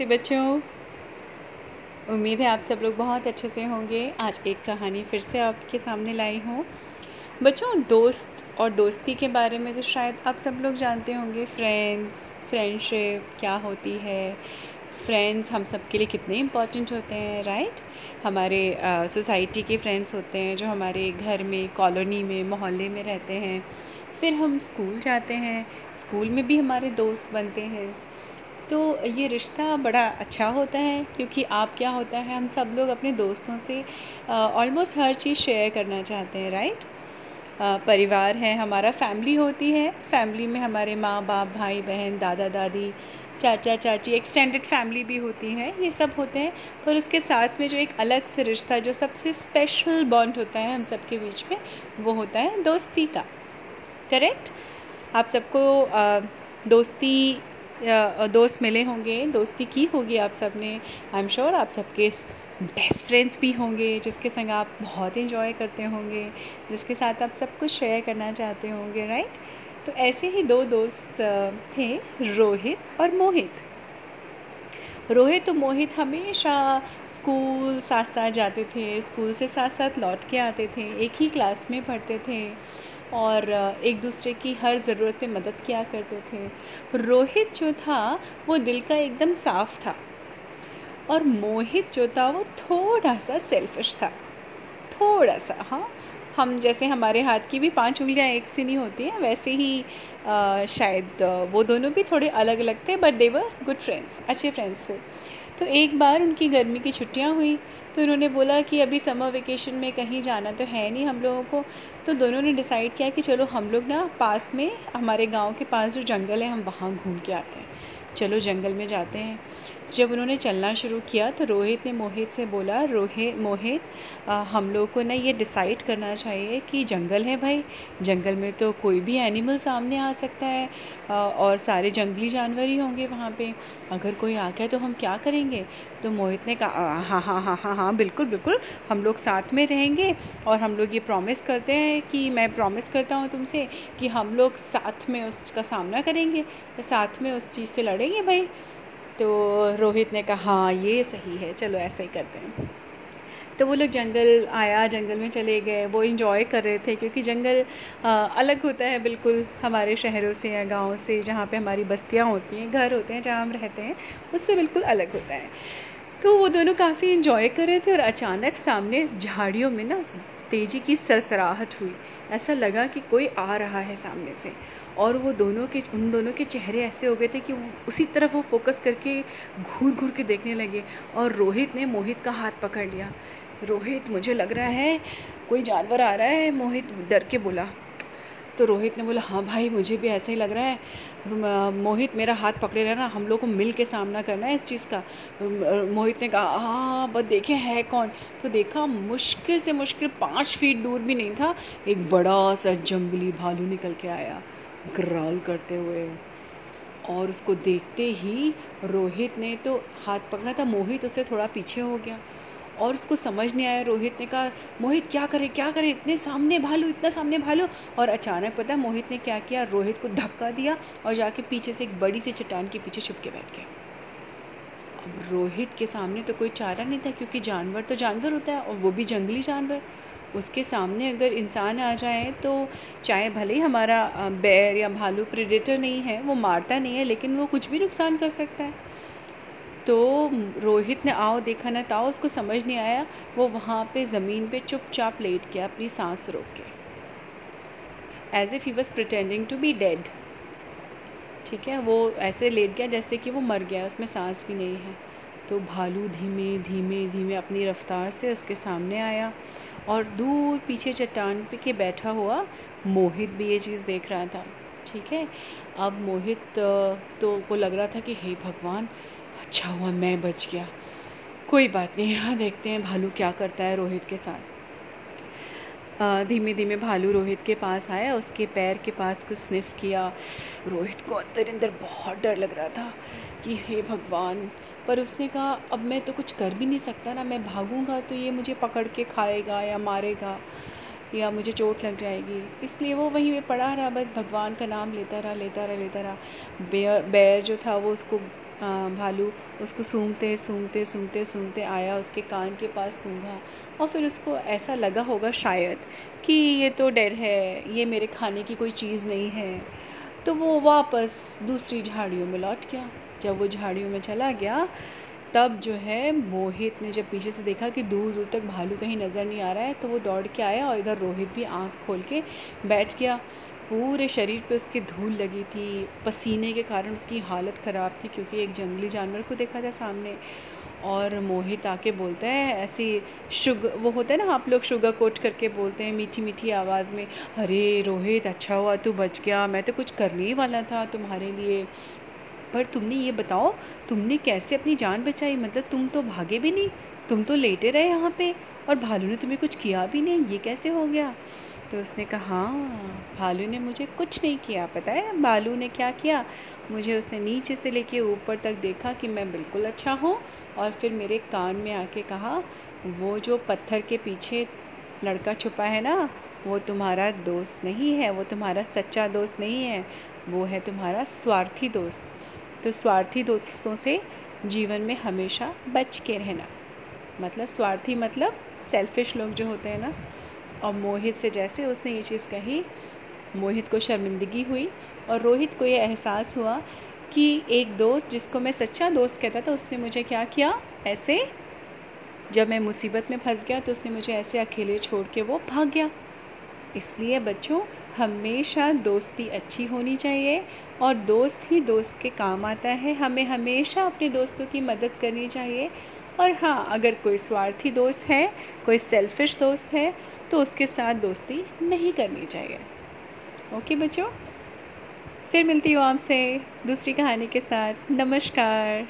तो बच्चों। उम्मीद है आप सब लोग बहुत अच्छे से होंगे। आज एक कहानी फिर से आपके सामने लाई हूँ। बच्चों, दोस्त और दोस्ती के बारे में तो शायद आप सब लोग जानते होंगे। फ्रेंड्स फ्रेंडशिप क्या होती है? फ्रेंड्स हम सब के लिए कितने इंपॉर्टेंट होते हैं राइट हमारे सोसाइटी के फ्रेंड्स होते हैं जो हमारे घर में कॉलोनी में, मोहल्ले में रहते हैं। फिर हम स्कूल जाते हैं। स्कूल में भी हमारे दोस्त बनते हैं। तो ये रिश्ता बड़ा अच्छा होता है, क्योंकि आप क्या होता है, हम सब लोग अपने दोस्तों से ऑलमोस्ट हर चीज़ शेयर करना चाहते हैं राइट परिवार है, हमारा फैमिली होती है फैमिली में हमारे माँ बाप, भाई बहन, दादा दादी, चाचा चाची एक्सटेंडेड फैमिली भी होती है, ये सब होते हैं, पर उसके साथ में जो एक अलग से रिश्ता, जो सबसे स्पेशल बॉन्ड होता है हम सबके बीच में, वो होता है दोस्ती का करेक्ट आप सबको दोस्ती दोस्त मिले होंगे, दोस्ती की होगी आप सबने आई एम श्योर आप सबके बेस्ट फ्रेंड्स भी होंगे, जिसके संग आप बहुत इन्जॉय करते होंगे, जिसके साथ आप सब कुछ शेयर करना चाहते होंगे राइट तो ऐसे ही दो दोस्त थे, रोहित और मोहित। रोहित और मोहित हमेशा स्कूल साथ साथ जाते थे, स्कूल से साथ साथ लौट के आते थे, एक ही क्लास में पढ़ते थे। और एक दूसरे की हर ज़रूरत में मदद किया करते थे। रोहित जो था, वो दिल का एकदम साफ़ था और मोहित जो था, वो थोड़ा सा सेल्फिश था। थोड़ा सा हाँ। हम जैसे हमारे हाथ की भी पाँच उंगलियाँ एक सी नहीं होती हैं वैसे ही आ, शायद वो दोनों भी थोड़े अलग अलग थे but they were good friends अच्छे फ्रेंड्स थे। तो एक बार उनकी गर्मी की छुट्टियाँ हुई तो उन्होंने बोला कि अभी समर वेकेशन में कहीं जाना तो है नहीं हम लोगों को तो दोनों ने डिसाइड किया कि चलो हम लोग ना पास में हमारे गाँव के पास जो जंगल है हम वहाँ घूम के आते हैं। चलो जंगल में जाते हैं। जब उन्होंने चलना शुरू किया तो रोहित ने मोहित से बोला रोहित मोहित हम लोग को ना ये डिसाइड करना चाहिए कि जंगल है भाई। जंगल में तो कोई भी एनिमल सामने आ सकता है आ, और सारे जंगली जानवर ही होंगे वहाँ पे। अगर कोई आ गया तो हम क्या करेंगे? तो मोहित ने कहा हाँ हाँ हाँ हाँ हाँ बिल्कुल बिल्कुल हम लोग साथ में रहेंगे और हम लोग ये प्रॉमिस करते हैं कि मैं प्रॉमिस करता हूँ तुमसे कि हम लोग साथ में उसका सामना करेंगे। साथ में उस चीज़ से लड़ेंगे भाई। तो रोहित ने कहा हाँ ये सही है चलो ऐसा ही करते हैं। तो वो लोग जंगल आया जंगल में चले गए। वो इन्जॉय कर रहे थे क्योंकि जंगल आ, अलग होता है बिल्कुल हमारे शहरों से या गाँव से जहाँ पे हमारी बस्तियाँ होती हैं घर होते हैं जहाँ हम रहते हैं उससे बिल्कुल अलग होता है। तो वो दोनों काफ़ी इन्जॉय कर रहे थे और अचानक सामने झाड़ियों में ना तेज़ी की सरसराहट हुई। ऐसा लगा कि कोई आ रहा है सामने से। और वो दोनों के, उन दोनों के चेहरे ऐसे हो गए थे कि उसी तरफ़ वो फोकस करके घूर घूर के देखने लगे और रोहित ने मोहित का हाथ पकड़ लिया। रोहित, मुझे लग रहा है कोई जानवर आ रहा है, मोहित डर के बोला। तो रोहित ने बोला हाँ भाई, मुझे भी ऐसा ही लग रहा है। मोहित मेरा हाथ पकड़े रहना, हम लोग को मिल के सामना करना है इस चीज़ का। मोहित ने कहा हाँ बस देखे है कौन? तो देखा, मुश्किल से मुश्किल पाँच फीट दूर भी नहीं था, एक बड़ा सा जंगली भालू निकल के आया, ग्राउल करते हुए। और उसको देखते ही रोहित ने तो हाथ पकड़ा था, मोहित उससे थोड़ा पीछे हो गया। और उसको समझ नहीं आया, रोहित ने कहा, मोहित, क्या करे क्या करे? इतने सामने भालू, इतना सामने भालू। और अचानक पता है मोहित ने क्या किया? रोहित को धक्का दिया और जाके पीछे से एक बड़ी सी चट्टान के पीछे छुप के बैठ गया। अब रोहित के सामने तो कोई चारा नहीं था, क्योंकि जानवर तो जानवर होता है और वो भी जंगली जानवर। उसके सामने अगर इंसान आ जाए तो चाहे भले ही हमारा बैर या भालू प्रेडेटर नहीं है, वो मारता नहीं है, लेकिन वो कुछ भी नुकसान कर सकता है। तो रोहित ने, आओ देखा ना, ताओ, उसको समझ नहीं आया। वो वहाँ पे ज़मीन पे चुपचाप लेट गया, अपनी सांस रोक के। As if he was pretending to be dead ठीक है, वो ऐसे लेट गया जैसे कि वो मर गया, उसमें सांस भी नहीं है। तो भालू धीमे धीमे धीमे अपनी रफ्तार से उसके सामने आया और दूर पीछे चट्टान पे के बैठा हुआ मोहित भी ये चीज़ देख रहा था। ठीक है, अब मोहित तो को लग रहा था कि, हे भगवान अच्छा हुआ, मैं बच गया। कोई बात नहीं यहाँ देखते हैं भालू क्या करता है रोहित के साथ। धीमे धीमे भालू रोहित के पास आया, उसके पैर के पास कुछ स्निफ किया। रोहित को अंदर अंदर बहुत डर लग रहा था कि हे भगवान, पर उसने कहा, अब मैं तो कुछ कर भी नहीं सकता ना, मैं भागूँगा तो ये मुझे पकड़ के खाएगा या मारेगा या मुझे चोट लग जाएगी। इसलिए वो वहीं पे पड़ा रहा, बस भगवान का नाम लेता रहा लेता रहा लेता रहा। बेयर बैर जो था वो उसको भालू उसको सूंघते सूंघते सूंघते सूंघते आया उसके कान के पास सूंघा और फिर उसको ऐसा लगा होगा शायद कि ये तो डर है, ये मेरे खाने की कोई चीज़ नहीं है। तो वो वापस दूसरी झाड़ियों में लौट गया। जब वो झाड़ियों में चला गया, तब जो है मोहित ने जब पीछे से देखा कि दूर दूर तक भालू कहीं नज़र नहीं आ रहा है तो वो दौड़ के आया और इधर रोहित भी आँख खोल के बैठ गया। पूरे शरीर पे उसकी धूल लगी थी, पसीने के कारण उसकी हालत ख़राब थी क्योंकि एक जंगली जानवर को देखा था सामने। और मोहित आके बोलता है, ऐसे शुग, वो होता है ना, आप लोग शुगर कोट करके बोलते हैं मीठी मीठी आवाज़ में, अरे रोहित अच्छा हुआ, तू बच गया, मैं तो कुछ करने ही वाला था तुम्हारे लिए। पर तुमने ये बताओ, तुमने कैसे अपनी जान बचाई? मतलब तुम तो भागे भी नहीं, तुम तो लेटे रहे यहाँ पे, और भालू ने तुम्हें कुछ किया भी नहीं, ये कैसे हो गया? तो उसने कहा हाँ भालू ने मुझे कुछ नहीं किया, पता है? भालू ने क्या किया? मुझे उसने नीचे से लेके ऊपर तक देखा कि मैं बिल्कुल अच्छा हूँ और फिर मेरे कान में आके कहा, वो जो पत्थर के पीछे लड़का छुपा है ना, वो तुम्हारा दोस्त नहीं है, वो तुम्हारा सच्चा दोस्त नहीं है, वो है तुम्हारा स्वार्थी दोस्त। तो स्वार्थी दोस्तों से जीवन में हमेशा बच के रहना। मतलब स्वार्थी मतलब सेल्फिश लोग जो होते हैं ना और मोहित से जैसे उसने ये चीज़ कही, मोहित को शर्मिंदगी हुई और रोहित को ये एहसास हुआ कि एक दोस्त जिसको मैं सच्चा दोस्त कहता था, उसने मुझे क्या किया? ऐसे? जब मैं मुसीबत में फंस गया तो उसने मुझे ऐसे अकेले छोड़ के वो भाग गया। इसलिए बच्चों, हमेशा दोस्ती अच्छी होनी चाहिए और दोस्त ही दोस्त के काम आता है। हमें हमेशा अपने दोस्तों की मदद करनी चाहिए। और हाँ अगर कोई स्वार्थी दोस्त है, कोई सेल्फिश दोस्त है तो उसके साथ दोस्ती नहीं करनी चाहिए। ओके बच्चों? फिर मिलती हूँ आपसे दूसरी कहानी के साथ। नमस्कार।